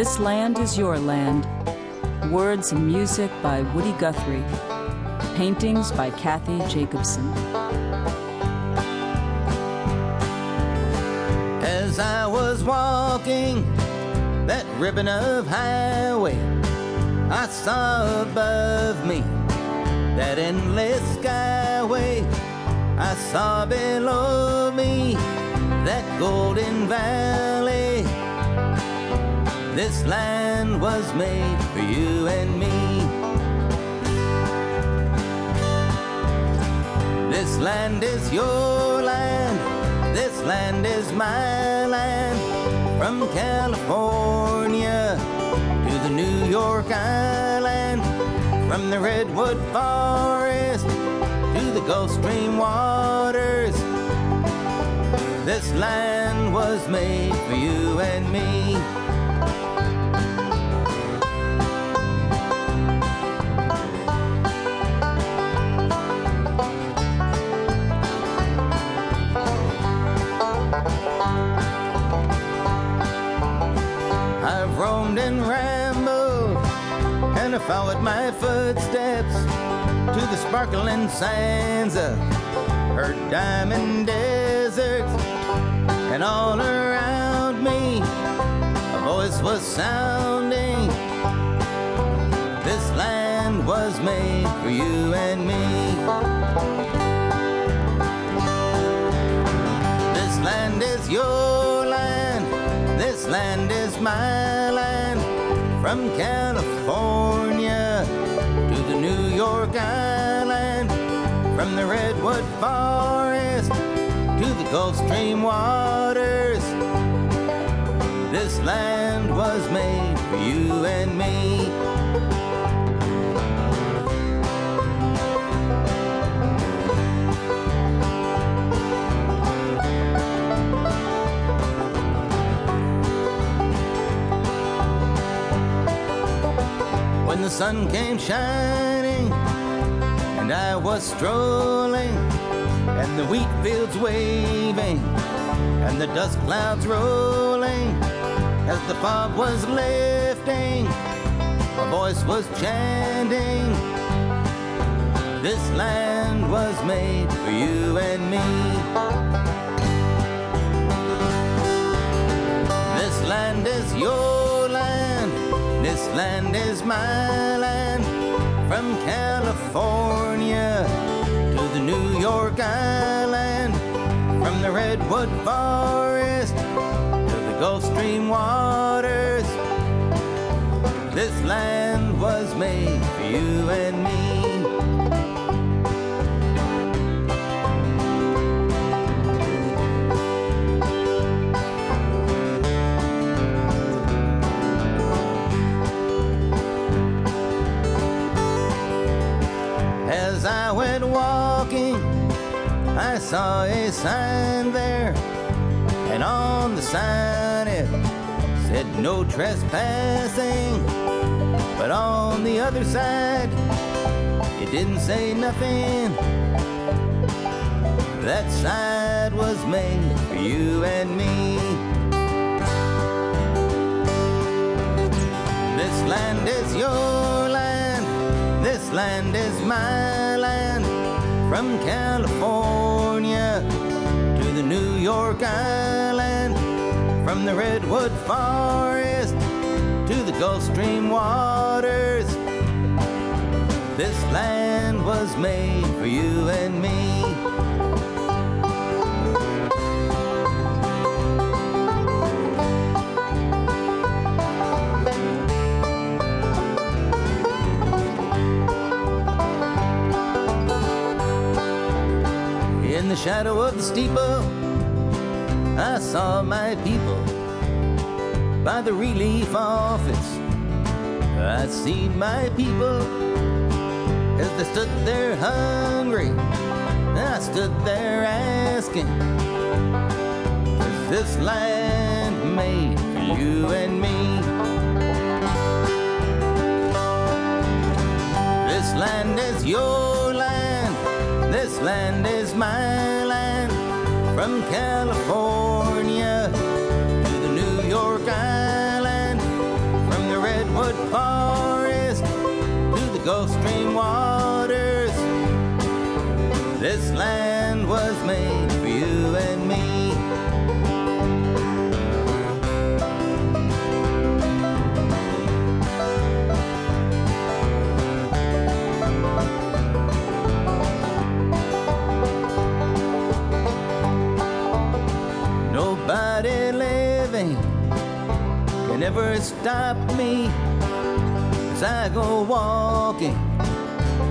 This Land is Your Land. Words and music by Woody Guthrie. Paintings by Kathy Jakobsen. As I was walking that ribbon of highway, I saw above me that endless skyway. I saw below me that golden valley. This land was made for you and me. This land is your land. This land is my land. From California to the New York Island. From the Redwood Forest to the Gulf Stream waters. This land was made for you and me. Followed my footsteps to the sparkling sands of her diamond deserts. And all around me, a voice was sounding. This land was made for you and me. This land is your land. This land is my land. From California York Island. From the Redwood Forest to the Gulf Stream waters. This land was made for you and me. when the sun came shining I was strolling and the wheat fields waving and the dust clouds rolling as the fog was lifting a voice was chanting this land was made for you and me. This land is your land this land is my land from California York Island, from the Redwood Forest to the Gulf Stream waters. This land was made for you and me. As I went walking, I saw a sign there, and on the sign it said no trespassing. But on the other side, it didn't say nothing. That side was made for you and me. This land is your land. This land is land from California to the New York Island, from the Redwood Forest to the Gulf Stream waters. This land was made for you and me. Shadow of the steeple, I saw my people by the relief office. I seen my people as they stood there hungry. I stood there asking, Is this land made for you and me? This land is your land. This land is my land. From California stop me as I go walking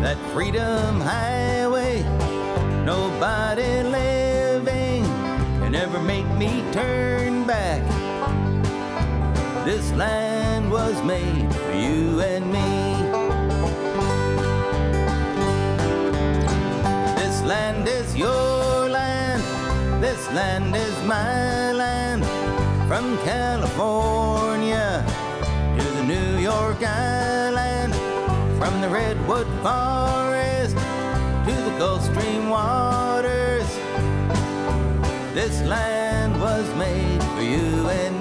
that freedom highway. Nobody living can ever make me turn back. This land was made for you and me. This land is your land. This land is my land. From California Island. From the Redwood Forest to the Gulf Stream waters. This land was made for you and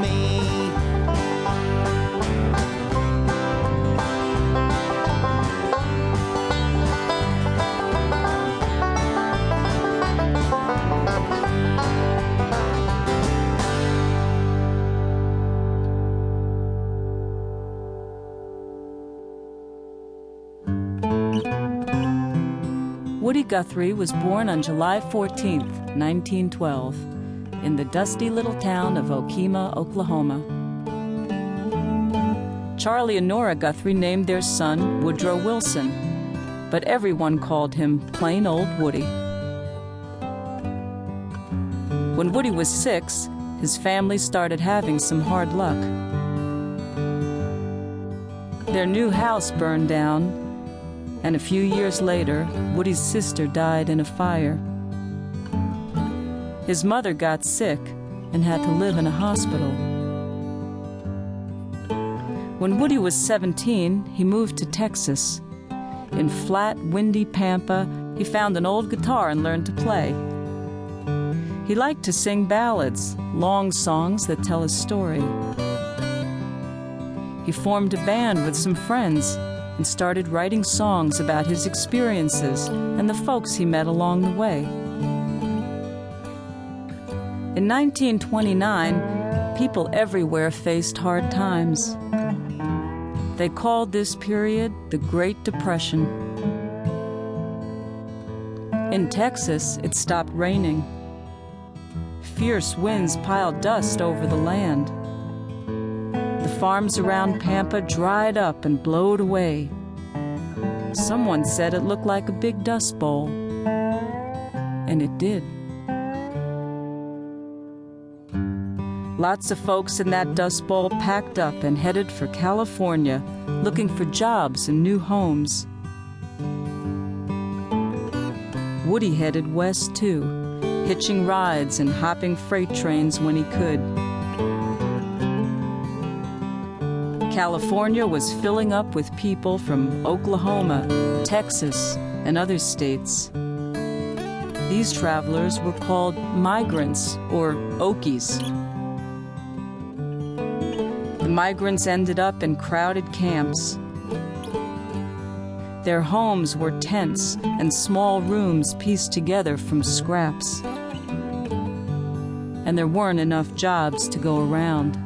Guthrie was born on July 14, 1912, in the dusty little town of Okemah, Oklahoma. Charlie and Nora Guthrie named their son Woodrow Wilson, but everyone called him plain old Woody. When Woody was six, his family started having some hard luck. Their new house burned down and a few years later, Woody's sister died in a fire. His mother got sick and had to live in a hospital. When Woody was 17, he moved to Texas. In flat, windy Pampa, he found an old guitar and learned to play. He liked to sing ballads, long songs that tell a story. He formed a band with some friends and started writing songs about his experiences and the folks he met along the way. In 1929, people everywhere faced hard times. They called this period the Great Depression. In Texas, it stopped raining. Fierce winds piled dust over the land farms around Pampa dried up and blowed away. Someone said it looked like a big dust bowl. And it did. Lots of folks in that dust bowl packed up and headed for California, looking for jobs and new homes. Woody headed west too, hitching rides and hopping freight trains when he could. California was filling up with people from Oklahoma, Texas, and other states. These travelers were called migrants or Okies. The migrants ended up in crowded camps. Their homes were tents and small rooms pieced together from scraps. And there weren't enough jobs to go around.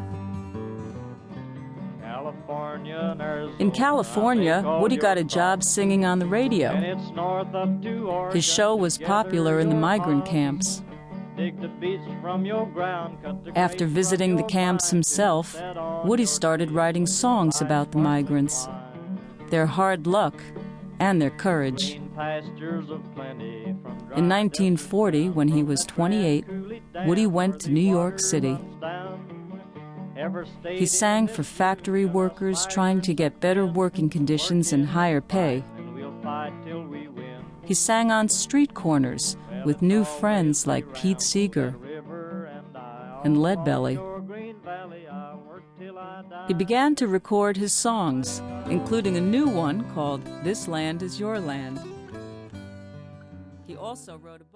In California, Woody got a job singing on the radio. His show was popular in the migrant camps. After visiting the camps himself, Woody started writing songs about the migrants, their hard luck, and their courage. In 1940, when he was 28, Woody went to New York City. He sang for factory workers trying to get better working conditions and higher pay. He sang on street corners with new friends like Pete Seeger and Leadbelly. He began to record his songs, including a new one called This Land Is Your Land. He also wrote a book.